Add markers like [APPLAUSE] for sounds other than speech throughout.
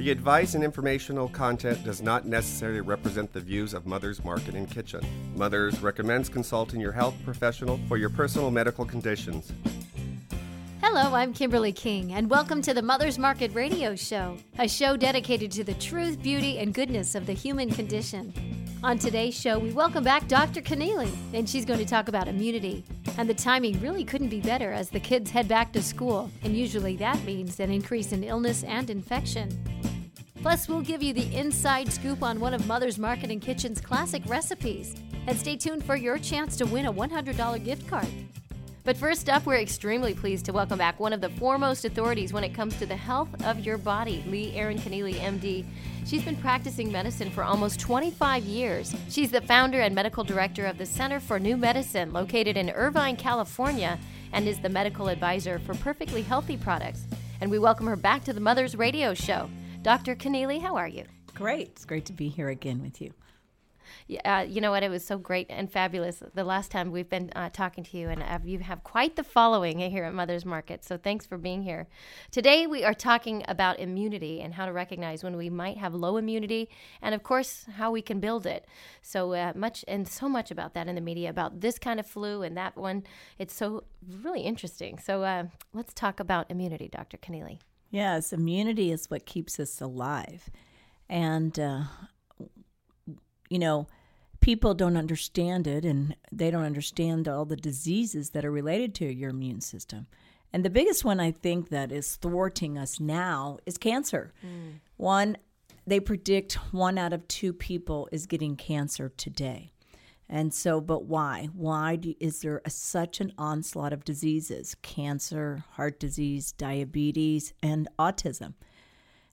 The advice and informational content does not necessarily represent the views of Mother's Market and Kitchen. Mother's recommends consulting your health professional for your personal medical conditions. Hello, I'm Kimberly King, and welcome to the Mother's Market Radio Show, a show dedicated to the truth, beauty, and goodness of the human condition. On today's show, we welcome back Dr. Connealy, and she's going to talk about immunity. And the timing really couldn't be better as the kids head back to school, and usually that means an increase in illness and infection. Plus, we'll give you the inside scoop on one of Mother's Market and Kitchen's classic recipes. And stay tuned for your chance to win a $100 gift card. But first up, we're extremely pleased to welcome back one of the foremost authorities when it comes to the health of your body, Leigh Erin Connealy, MD. She's been practicing medicine for almost 25 years. She's the founder and medical director of the Center for New Medicine, located in Irvine, California, and is the medical advisor for Perfectly Healthy Products. And we welcome her back to the Mother's Radio Show. Dr. Connealy, how are you? Great. It's great to be here again with you uh, you know what? It was so great and fabulous the last time we've been uh, talking to you, and uh, you have quite the following here at Mother's Market. So thanks for being here. Today we are talking about immunity and how to recognize when we might have low immunity, and of course how we can build it. So uh, much and so much about that in the media about this kind of flu and that one. It's so really interesting. So uh, let's talk about immunity, Dr. Connealy. Yes, immunity is what keeps us alive, and uh, you know, people don't understand it and they don't understand all the diseases that are related to your immune system. And the biggest one I think that is thwarting us now is cancer. Mm. One, they predict one out of two people is getting cancer today. And so, but why? Why do, is there a, such an onslaught of diseases? Cancer, heart disease, diabetes, and autism.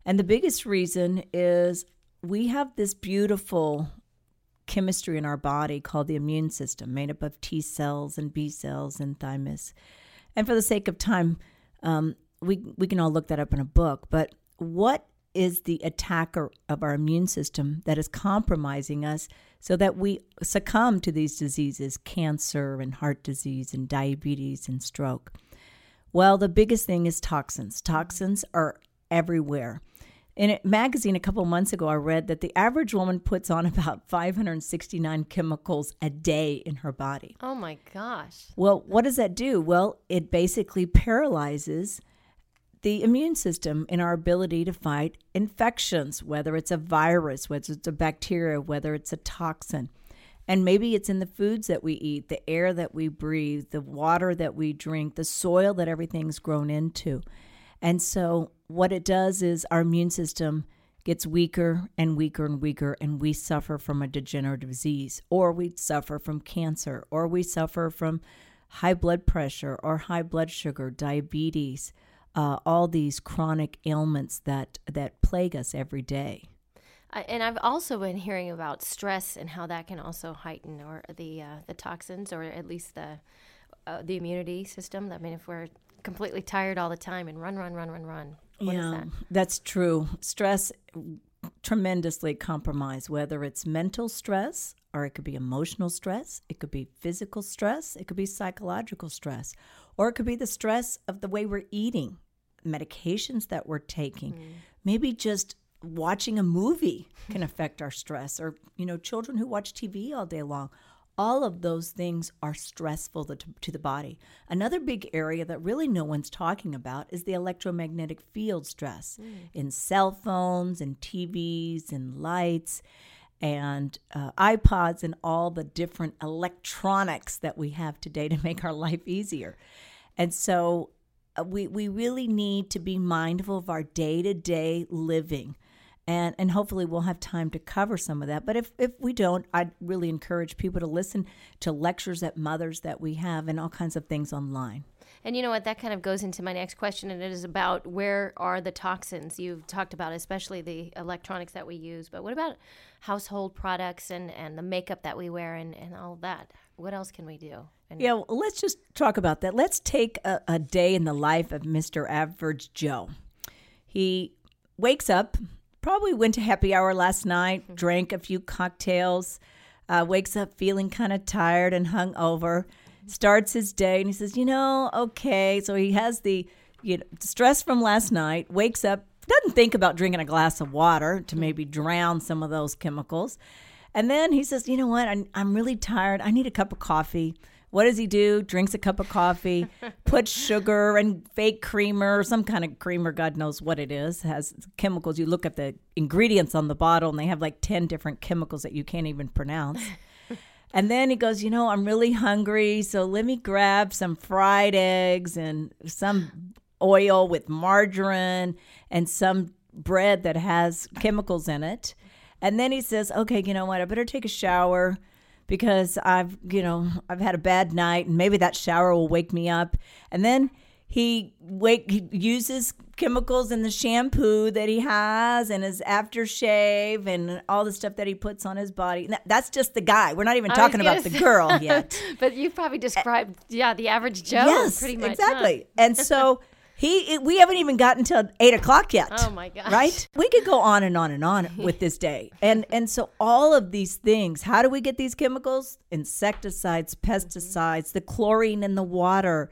And the biggest reason is we have this beautiful chemistry in our body called the immune system, made up of T cells and B cells and thymus. And for the sake of time, um, we we can all look that up in a book. But what is the attacker of our immune system that is compromising us so that we succumb to these diseases, cancer and heart disease and diabetes and stroke? Well, the biggest thing is toxins. Toxins are everywhere. In a magazine a couple months ago, I read that the average woman puts on about 569 chemicals a day in her body. Oh my gosh. Well, what does that do? Well, it basically paralyzes the immune system in our ability to fight infections, whether it's a virus, whether it's a bacteria, whether it's a toxin. And maybe it's in the foods that we eat, the air that we breathe, the water that we drink, the soil that everything's grown into. And so, what it does is our immune system gets weaker and weaker and weaker, and we suffer from a degenerative disease, or we suffer from cancer, or we suffer from high blood pressure or high blood sugar, diabetes, uh, all these chronic ailments that, that plague us every day. and I've also been hearing about stress and how that can also heighten or the uh, the toxins or at least the uh, the immunity system. I mean, if we're completely tired all the time and run, run, run, run, run. What yeah, that? that's true. Stress tremendously compromise whether it's mental stress or it could be emotional stress, it could be physical stress, it could be psychological stress, or it could be the stress of the way we're eating, medications that we're taking. Mm. Maybe just watching a movie can affect our stress or you know children who watch TV all day long all of those things are stressful to, to, the body. Another big area that really no one's talking about is the electromagnetic field stress mm. in cell phones and TVs and lights and uh, iPods and all the different electronics that we have today to make our life easier. And so Uh, we, we really need to be mindful of our day to day living. And and hopefully we'll have time to cover some of that. But if if we don't i'd really encourage people to listen to lectures at mothers that we have and all kinds of things online. And you know what? That kind of goes into my next question and it is about where are the toxins? You've talked about especially the electronics that we use but what about household products and and the makeup that we wear and and all that? What else can we do and yeah well, let's just talk about that let's take a, a day in the life of mr average joe he wakes up probably went to happy hour last night, mm-hmm. drank a few cocktails, uh, wakes up feeling kind of tired and hung over, starts his day, and he says, You know, okay. So he has the you know, stress from last night, wakes up doesn't think about drinking a glass of water to maybe drown some of those chemicals. And then he says, You know what? I'm, I'm really tired. I need a cup of coffee. What does he do? Drinks a cup of coffee, [LAUGHS] puts sugar and fake creamer, some kind of creamer, God knows what it is, has chemicals. You look at the ingredients on the bottle and they have like 10 different chemicals that you can't even pronounce. [LAUGHS] And then he goes, You know, I'm really hungry. So let me grab some fried eggs and some oil with margarine and some bread that has chemicals in it. And then he says, Okay, you know what? I better take a shower because I've, you know, I've had a bad night and maybe that shower will wake me up. And then he wake he uses chemicals in the shampoo that he has and his aftershave and all the stuff that he puts on his body. That's just the guy. We're not even talking about the girl [LAUGHS] yet. but you've probably described, yeah, the average Joe. Yes, pretty much, exactly. Huh? and so he, we haven't even gotten to eight o'clock yet. Oh my gosh! Right? We could go on and on and on [LAUGHS] with this day, and and so all of these things. How do we get these chemicals? Insecticides, pesticides, the chlorine in the water,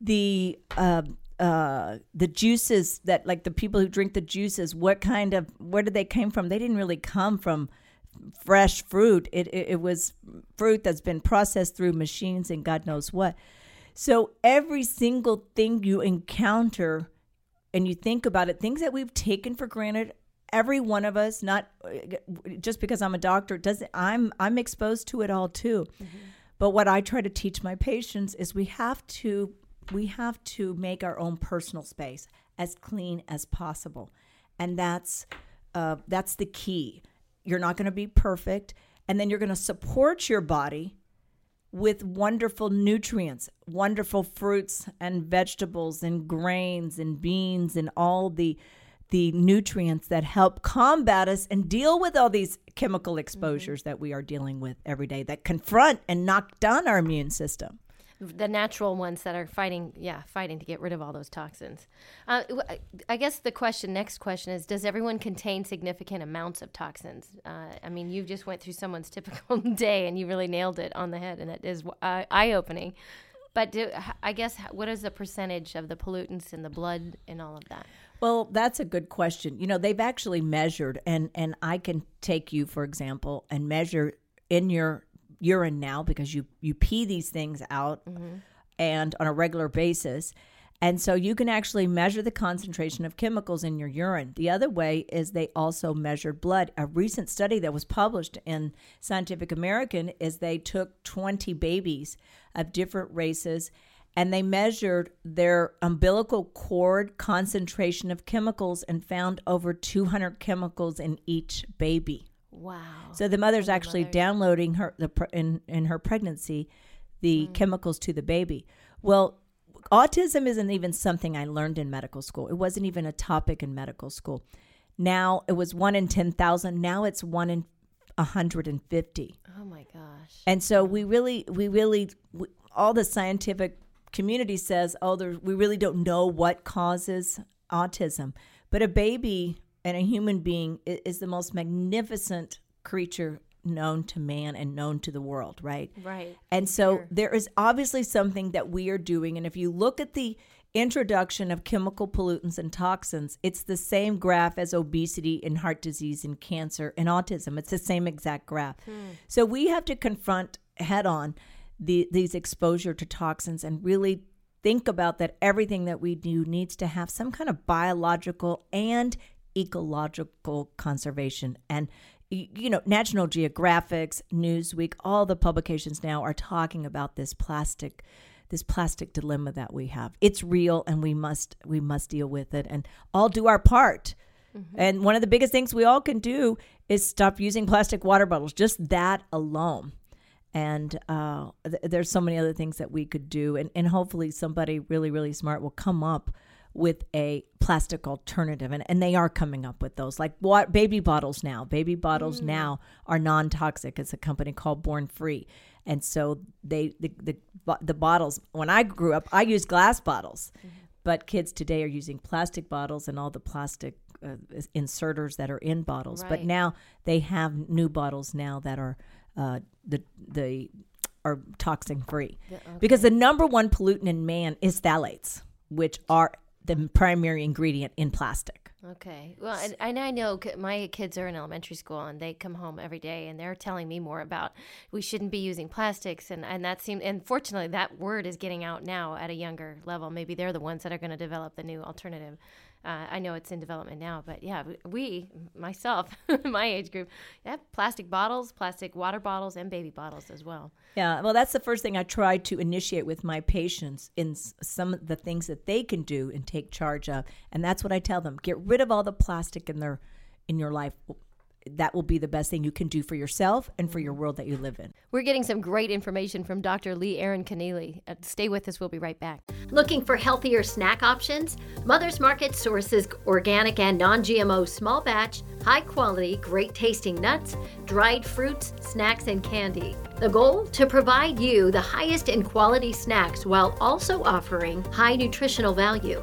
the uh, uh, the juices that like the people who drink the juices. What kind of where did they came from? They didn't really come from fresh fruit. It, it, it was fruit that's been processed through machines and God knows what. So every single thing you encounter and you think about it, things that we've taken for granted, every one of us, not just because I'm a doctor, doesn't I'm I'm exposed to it all too. Mm-hmm. But what I try to teach my patients is we have to we have to make our own personal space as clean as possible. And that's uh, that's the key. You're not going to be perfect, and then you're going to support your body with wonderful nutrients, wonderful fruits and vegetables and grains and beans and all the the nutrients that help combat us and deal with all these chemical exposures mm-hmm. that we are dealing with every day that confront and knock down our immune system the natural ones that are fighting yeah fighting to get rid of all those toxins. Uh, i guess the question next question is does everyone contain significant amounts of toxins? Uh, i mean you just went through someone's [LAUGHS] typical day and you really nailed it on the head and it is uh, eye-opening. But do, i guess what is the percentage of the pollutants in the blood and all of that? Well, that's a good question. You know, they've actually measured, and and I can take you for example and measure in your urine now because you you pee these things out mm-hmm. and on a regular basis. And so you can actually measure the concentration of chemicals in your urine. The other way is they also measured blood. A recent study that was published in Scientific American is they took 20 babies of different races and they measured their umbilical cord concentration of chemicals and found over 200 chemicals in each baby. Wow. So the mother's actually mother. downloading her the in in her pregnancy the mm. chemicals to the baby. Well, autism isn't even something I learned in medical school. It wasn't even a topic in medical school. Now it was 1 in 10,000, now it's 1 in 150. Oh my gosh. And so we really we really we, all the scientific community says, "Oh, there, we really don't know what causes autism." But a baby and a human being is the most magnificent creature known to man and known to the world, right? Right. And so sure. there is obviously something that we are doing. And if you look at the introduction of chemical pollutants and toxins, it's the same graph as obesity and heart disease and cancer and autism. It's the same exact graph. Hmm. So we have to confront head on the, these exposure to toxins and really think about that everything that we do needs to have some kind of biological and ecological conservation. And, you know, National Geographic's, Newsweek, all the publications now are talking about this plastic this plastic dilemma that we have. It's real and we must we must deal with it and all do our part. Mm-hmm. And one of the biggest things we all can do is stop using plastic water bottles. Just that alone. And uh, th- there's so many other things that we could do. And, and hopefully somebody really, really smart will come up with a plastic alternative and, and they are coming up with those like what baby bottles now baby bottles mm. now are non-toxic it's a company called born free and so they the, the, the bottles when i grew up i used glass bottles mm-hmm. but kids today are using plastic bottles and all the plastic uh, inserters that are in bottles right. but now they have new bottles now that are uh, the the are toxin free okay. because the number one pollutant in man is phthalates which are the primary ingredient in plastic. Okay. Well, and, I know my kids are in elementary school and they come home every day and they're telling me more about we shouldn't be using plastics and and that seemed and fortunately that word is getting out now at a younger level. Maybe they're the ones that are going to develop the new alternative. Uh, I know it's in development now, but yeah, we, myself, [LAUGHS] my age group, yeah, plastic bottles, plastic water bottles, and baby bottles as well. Yeah, well, that's the first thing I try to initiate with my patients in some of the things that they can do and take charge of, and that's what I tell them: get rid of all the plastic in their in your life. That will be the best thing you can do for yourself and for your world that you live in. We're getting some great information from Dr. Leigh Erin Connealy. Uh, stay with us; we'll be right back. Looking for healthier snack options? Mother's Market sources organic and non GMO small batch, high quality, great tasting nuts, dried fruits, snacks, and candy. The goal? To provide you the highest in quality snacks while also offering high nutritional value.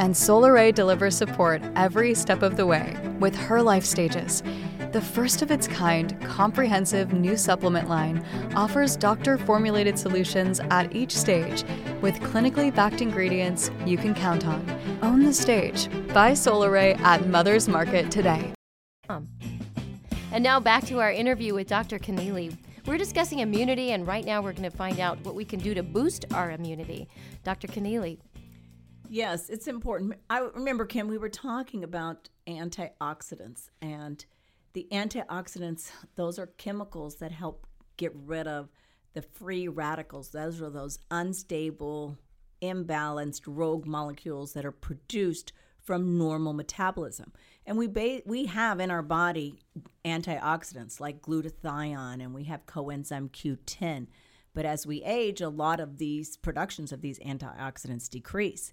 And Solaray delivers support every step of the way with her life stages. The first of its kind, comprehensive new supplement line offers doctor formulated solutions at each stage with clinically backed ingredients you can count on. Own the stage. Buy Solaray at Mother's Market today. Um, and now back to our interview with Dr. Connealy. We're discussing immunity, and right now we're going to find out what we can do to boost our immunity. Dr. Connealy, Yes, it's important. I remember, Kim, we were talking about antioxidants, and the antioxidants, those are chemicals that help get rid of the free radicals. Those are those unstable, imbalanced rogue molecules that are produced from normal metabolism. And we ba- we have in our body antioxidants like glutathione and we have coenzyme Q10. But as we age, a lot of these productions of these antioxidants decrease.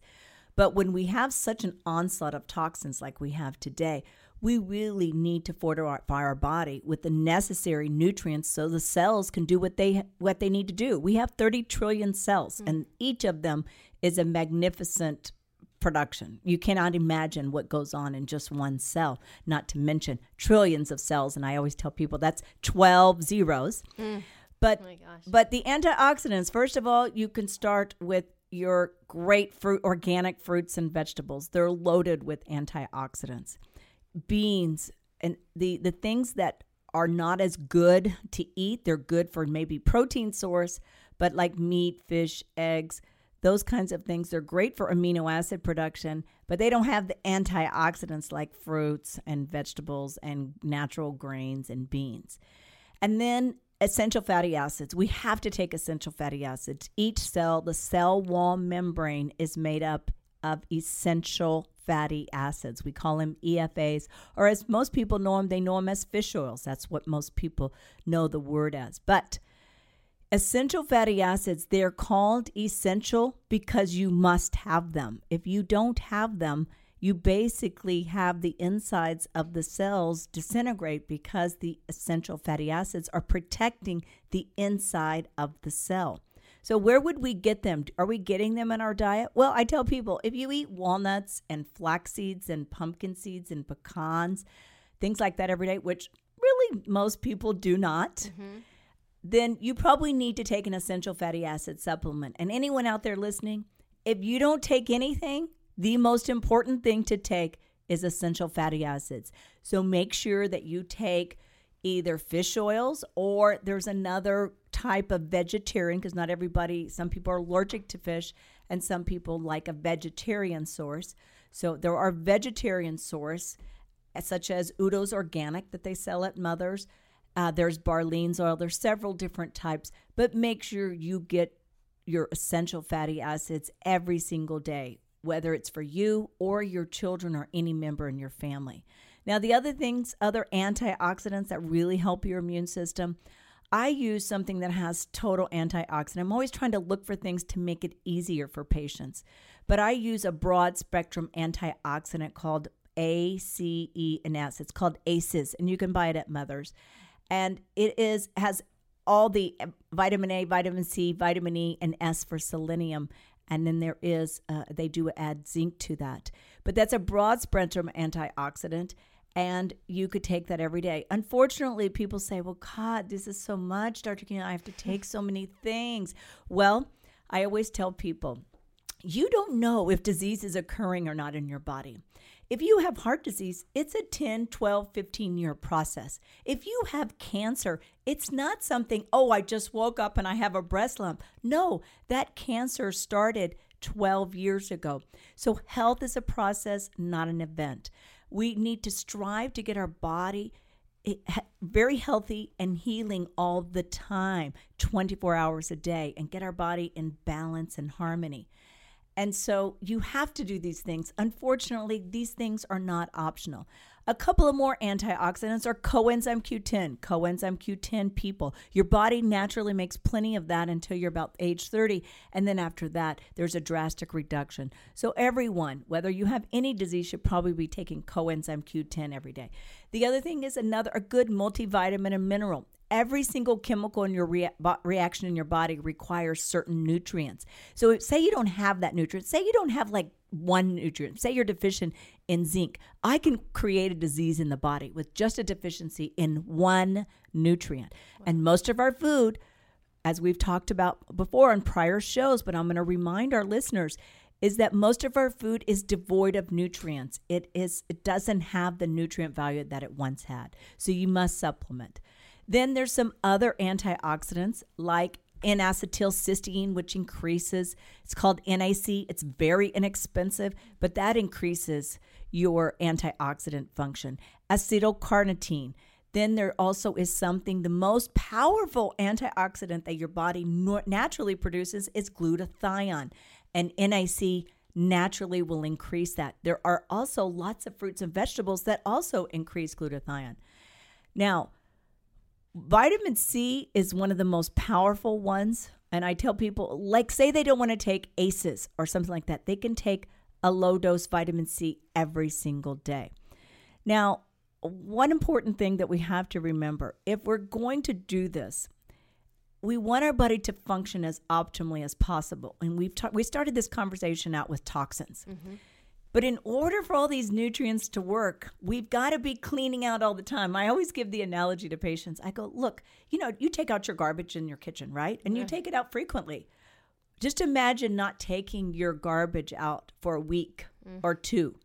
But when we have such an onslaught of toxins like we have today, we really need to fortify our body with the necessary nutrients so the cells can do what they what they need to do. We have 30 trillion cells and mm. each of them is a magnificent production. You cannot imagine what goes on in just one cell, not to mention trillions of cells and I always tell people that's 12 zeros. Mm. But oh gosh. but the antioxidants, first of all, you can start with your great fruit, organic fruits and vegetables. They're loaded with antioxidants. Beans and the the things that are not as good to eat, they're good for maybe protein source, but like meat, fish, eggs, those kinds of things, they're great for amino acid production, but they don't have the antioxidants like fruits and vegetables and natural grains and beans. And then essential fatty acids. We have to take essential fatty acids. Each cell, the cell wall membrane, is made up of essential fatty acids. We call them EFAs, or as most people know them, they know them as fish oils. That's what most people know the word as. But essential fatty acids, they're called essential because you must have them. If you don't have them, you basically have the insides of the cells disintegrate because the essential fatty acids are protecting the inside of the cell. So, where would we get them? Are we getting them in our diet? Well, I tell people if you eat walnuts and flax seeds and pumpkin seeds and pecans, things like that every day, which really most people do not, mm-hmm. then you probably need to take an essential fatty acid supplement. And anyone out there listening, if you don't take anything, the most important thing to take is essential fatty acids. So make sure that you take either fish oils or there's another type of vegetarian because not everybody, some people are allergic to fish and some people like a vegetarian source. So there are vegetarian source such as Udo's Organic that they sell at Mother's. Uh, there's Barlean's oil. There's several different types, but make sure you get your essential fatty acids every single day, whether it's for you or your children or any member in your family. Now, the other things, other antioxidants that really help your immune system, I use something that has total antioxidant. I'm always trying to look for things to make it easier for patients, but I use a broad spectrum antioxidant called ACE and S. It's called ACEs, and you can buy it at Mother's. and it is has all the vitamin A, vitamin C, vitamin E, and S for selenium. And then there is, uh, they do add zinc to that. But that's a broad spectrum antioxidant, and you could take that every day. Unfortunately, people say, well, God, this is so much, Dr. King. I have to take so many things. Well, I always tell people, you don't know if disease is occurring or not in your body. If you have heart disease, it's a 10, 12, 15 year process. If you have cancer, it's not something, oh, I just woke up and I have a breast lump. No, that cancer started 12 years ago. So health is a process, not an event. We need to strive to get our body eh, very healthy and healing all the time, 24 hours a day, and get our body in balance and harmony. And so you have to do these things. Unfortunately, these things are not optional. A couple of more antioxidants are coenzyme Q10, coenzyme Q10 people. Your body naturally makes plenty of that until you're about age 30. And then after that, there's a drastic reduction. So, everyone, whether you have any disease, should probably be taking coenzyme Q10 every day. The other thing is another a good multivitamin and mineral every single chemical in your rea- reaction in your body requires certain nutrients. So, say you don't have that nutrient, say you don't have like one nutrient, say you're deficient in zinc, I can create a disease in the body with just a deficiency in one nutrient. Wow. And most of our food, as we've talked about before on prior shows, but I'm going to remind our listeners, is that most of our food is devoid of nutrients. It is it doesn't have the nutrient value that it once had. So you must supplement. Then there's some other antioxidants like N-acetylcysteine, which increases. It's called NAC. It's very inexpensive, but that increases your antioxidant function. Acetylcarnitine. Then there also is something, the most powerful antioxidant that your body naturally produces is glutathione. And NAC naturally will increase that. There are also lots of fruits and vegetables that also increase glutathione. Now, Vitamin C is one of the most powerful ones. And I tell people, like, say they don't want to take ACEs or something like that, they can take a low dose vitamin C every single day. Now, one important thing that we have to remember if we're going to do this, we want our body to function as optimally as possible. And we've ta- we started this conversation out with toxins. Mm-hmm. But in order for all these nutrients to work, we've got to be cleaning out all the time. I always give the analogy to patients. I go, look, you know, you take out your garbage in your kitchen, right? And yeah. you take it out frequently. Just imagine not taking your garbage out for a week mm. or two.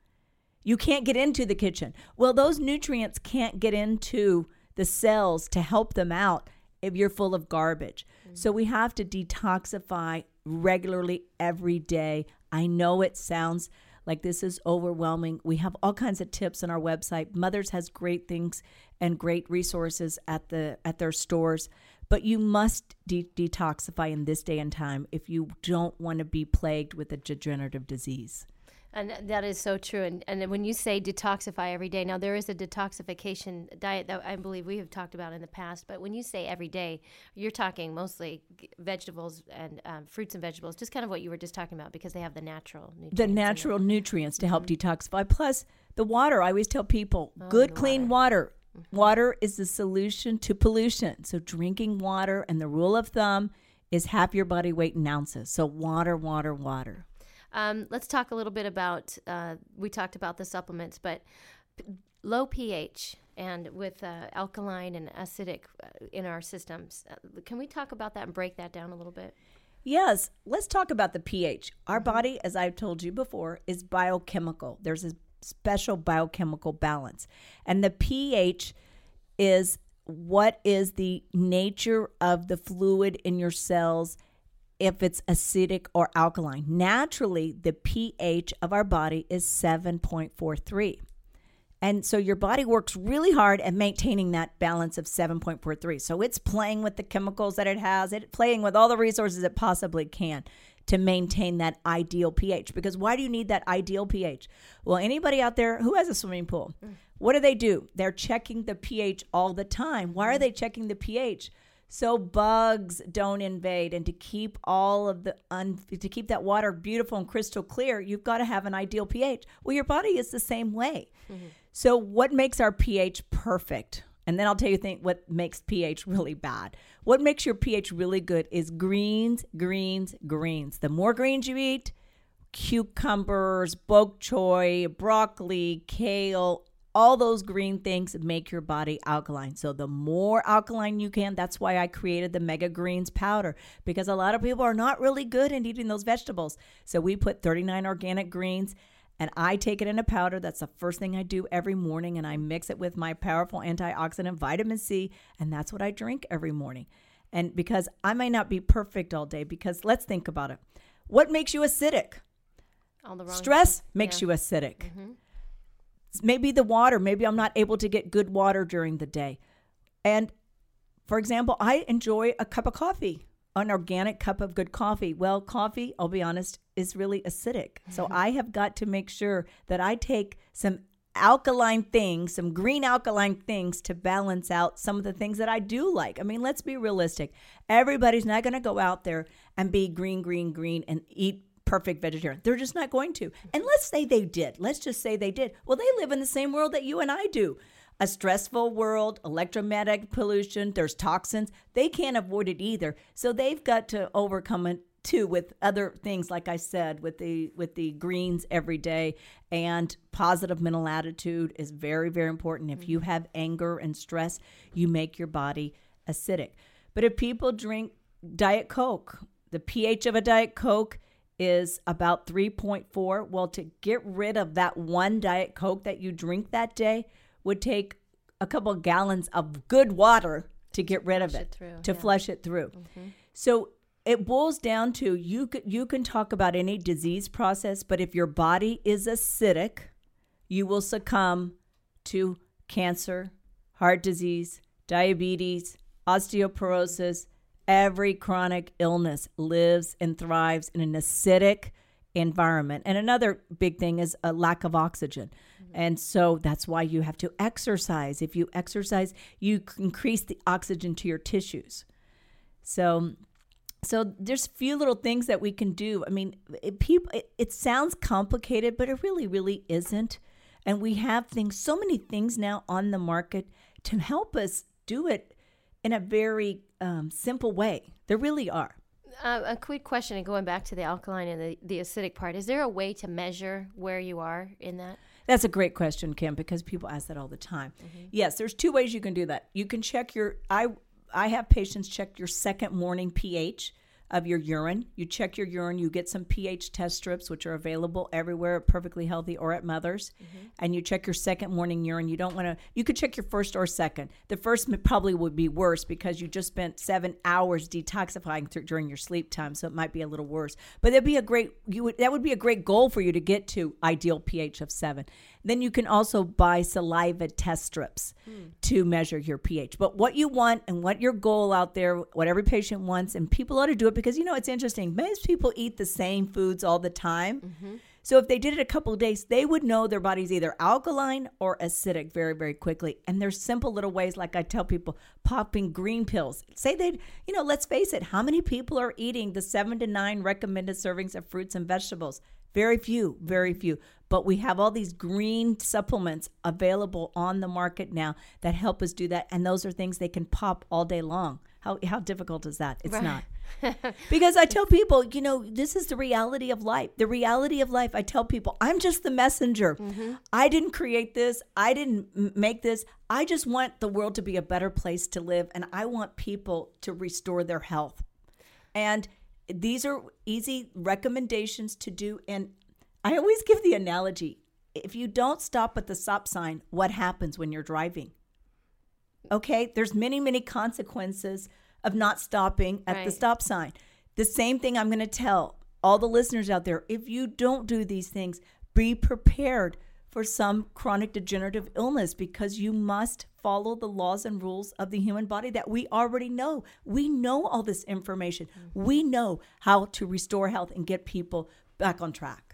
You can't get into the kitchen. Well, those nutrients can't get into the cells to help them out if you're full of garbage. Mm. So we have to detoxify regularly every day. I know it sounds like this is overwhelming. We have all kinds of tips on our website. Mothers has great things and great resources at the at their stores, but you must de- detoxify in this day and time if you don't want to be plagued with a degenerative disease. And that is so true. And, and when you say detoxify every day, now there is a detoxification diet that I believe we have talked about in the past. But when you say every day, you're talking mostly vegetables and um, fruits and vegetables, just kind of what you were just talking about, because they have the natural nutrients. The natural nutrients to help mm-hmm. detoxify. Plus, the water. I always tell people oh, good, clean water. water. Mm-hmm. Water is the solution to pollution. So, drinking water, and the rule of thumb is half your body weight in ounces. So, water, water, water. Um, let's talk a little bit about. Uh, we talked about the supplements, but p- low pH and with uh, alkaline and acidic uh, in our systems. Uh, can we talk about that and break that down a little bit? Yes, let's talk about the pH. Our mm-hmm. body, as I've told you before, is biochemical. There's a special biochemical balance, and the pH is what is the nature of the fluid in your cells if it's acidic or alkaline. Naturally, the pH of our body is 7.43. And so your body works really hard at maintaining that balance of 7.43. So it's playing with the chemicals that it has, it's playing with all the resources it possibly can to maintain that ideal pH. Because why do you need that ideal pH? Well, anybody out there who has a swimming pool, mm. what do they do? They're checking the pH all the time. Why are mm. they checking the pH? So bugs don't invade and to keep all of the un, to keep that water beautiful and crystal clear you've got to have an ideal ph well your body is the same way mm-hmm. so what makes our ph perfect And then I'll tell you think what makes pH really bad. What makes your pH really good is greens, greens, greens. The more greens you eat, cucumbers, bok choy, broccoli, kale, all those green things make your body alkaline. So the more alkaline you can, that's why I created the Mega Greens powder because a lot of people are not really good in eating those vegetables. So we put 39 organic greens and I take it in a powder. That's the first thing I do every morning and I mix it with my powerful antioxidant vitamin C and that's what I drink every morning. And because I may not be perfect all day because let's think about it. What makes you acidic? All the wrong Stress makes yeah. you acidic. Mm-hmm. Maybe the water, maybe I'm not able to get good water during the day. And for example, I enjoy a cup of coffee, an organic cup of good coffee. Well, coffee, I'll be honest, is really acidic. So mm-hmm. I have got to make sure that I take some alkaline things, some green alkaline things to balance out some of the things that I do like. I mean, let's be realistic. Everybody's not going to go out there and be green, green, green and eat perfect vegetarian. They're just not going to. And let's say they did. Let's just say they did. Well, they live in the same world that you and I do. A stressful world, electromagnetic pollution, there's toxins. They can't avoid it either. So they've got to overcome it too with other things like I said with the with the greens every day and positive mental attitude is very very important. If you mm-hmm. have anger and stress, you make your body acidic. But if people drink diet coke, the pH of a diet coke is about 3.4. Well, to get rid of that one Diet Coke that you drink that day would take a couple of gallons of good water to get rid of it, it through, to yeah. flush it through. Mm-hmm. So it boils down to you you can talk about any disease process, but if your body is acidic, you will succumb to cancer, heart disease, diabetes, mm-hmm. osteoporosis. Every chronic illness lives and thrives in an acidic environment. And another big thing is a lack of oxygen. Mm-hmm. And so that's why you have to exercise. If you exercise, you increase the oxygen to your tissues. So so there's few little things that we can do. I mean, it, people, it, it sounds complicated, but it really, really isn't. And we have things, so many things now on the market to help us do it in a very um, simple way. There really are. Uh, a quick question, and going back to the alkaline and the, the acidic part, is there a way to measure where you are in that? That's a great question, Kim, because people ask that all the time. Yes, there's two ways you can do that. You can check your I I have patients check your second morning pH of your urine. You check your urine, you get some pH test strips which are available everywhere at Perfectly Healthy or at Mother's. Mm-hmm. And you check your second morning urine. You don't want to you could check your first or second. The first probably would be worse because you just spent 7 hours detoxifying through, during your sleep time, so it might be a little worse. But that'd be a great you would that would be a great goal for you to get to ideal pH of 7. Then you can also buy saliva test strips hmm. to measure your pH. But what you want and what your goal out there, what every patient wants, and people ought to do it because you know it's interesting. Most people eat the same foods all the time. Mm-hmm. So if they did it a couple of days, they would know their body's either alkaline or acidic very, very quickly. And there's simple little ways, like I tell people, popping green pills. Say they, you know, let's face it, how many people are eating the seven to nine recommended servings of fruits and vegetables? Very few, very few. But we have all these green supplements available on the market now that help us do that. And those are things they can pop all day long. How, how difficult is that? It's not. [LAUGHS] because I tell people, you know, this is the reality of life. The reality of life, I tell people, I'm just the messenger. Mm-hmm. I didn't create this. I didn't make this. I just want the world to be a better place to live. And I want people to restore their health. And these are easy recommendations to do. And I always give the analogy if you don't stop at the stop sign, what happens when you're driving? Okay, there's many, many consequences of not stopping at the stop sign. The same thing I'm going to tell all the listeners out there if you don't do these things, be prepared for some chronic degenerative illness because you must follow the laws and rules of the human body that we already know. We know all this information. Mm-hmm. We know how to restore health and get people back on track.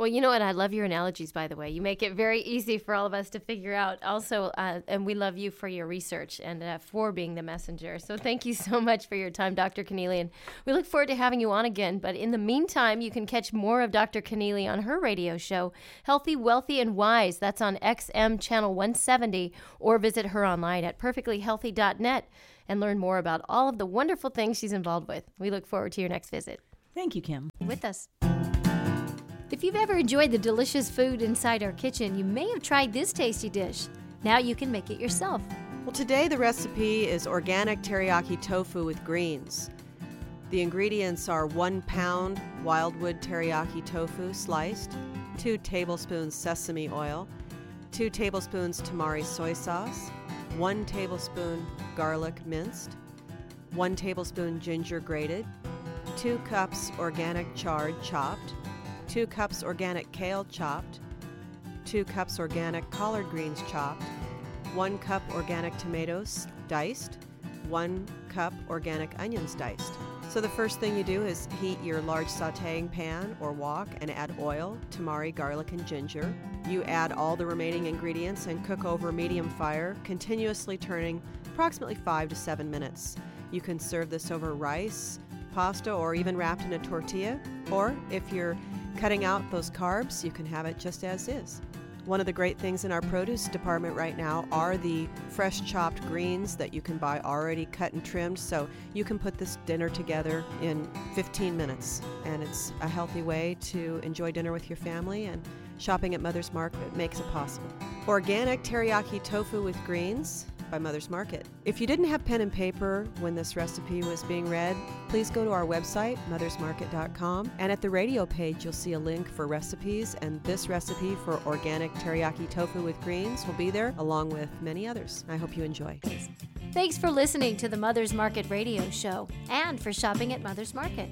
Well, you know what? I love your analogies, by the way. You make it very easy for all of us to figure out. Also, uh, and we love you for your research and uh, for being the messenger. So thank you so much for your time, Dr. Connealy. And we look forward to having you on again. But in the meantime, you can catch more of Dr. Connealy on her radio show, Healthy, Wealthy, and Wise. That's on XM Channel 170, or visit her online at perfectlyhealthy.net and learn more about all of the wonderful things she's involved with. We look forward to your next visit. Thank you, Kim. With us. If you've ever enjoyed the delicious food inside our kitchen, you may have tried this tasty dish. Now you can make it yourself. Well, today the recipe is organic teriyaki tofu with greens. The ingredients are one pound wildwood teriyaki tofu sliced, two tablespoons sesame oil, two tablespoons tamari soy sauce, one tablespoon garlic minced, one tablespoon ginger grated, two cups organic chard chopped, 2 cups organic kale chopped, 2 cups organic collard greens chopped, 1 cup organic tomatoes diced, 1 cup organic onions diced. So the first thing you do is heat your large sautéing pan or wok and add oil, tamari, garlic, and ginger. You add all the remaining ingredients and cook over medium fire, continuously turning approximately 5 to 7 minutes. You can serve this over rice, pasta, or even wrapped in a tortilla. Or if you're Cutting out those carbs, you can have it just as is. One of the great things in our produce department right now are the fresh chopped greens that you can buy already cut and trimmed. So you can put this dinner together in 15 minutes. And it's a healthy way to enjoy dinner with your family, and shopping at Mother's Market makes it possible. Organic teriyaki tofu with greens by Mother's Market. If you didn't have pen and paper when this recipe was being read, please go to our website, mothersmarket.com, and at the radio page, you'll see a link for recipes, and this recipe for organic teriyaki tofu with greens will be there, along with many others. I hope you enjoy. Thanks for listening to the Mother's Market radio show and for shopping at Mother's Market.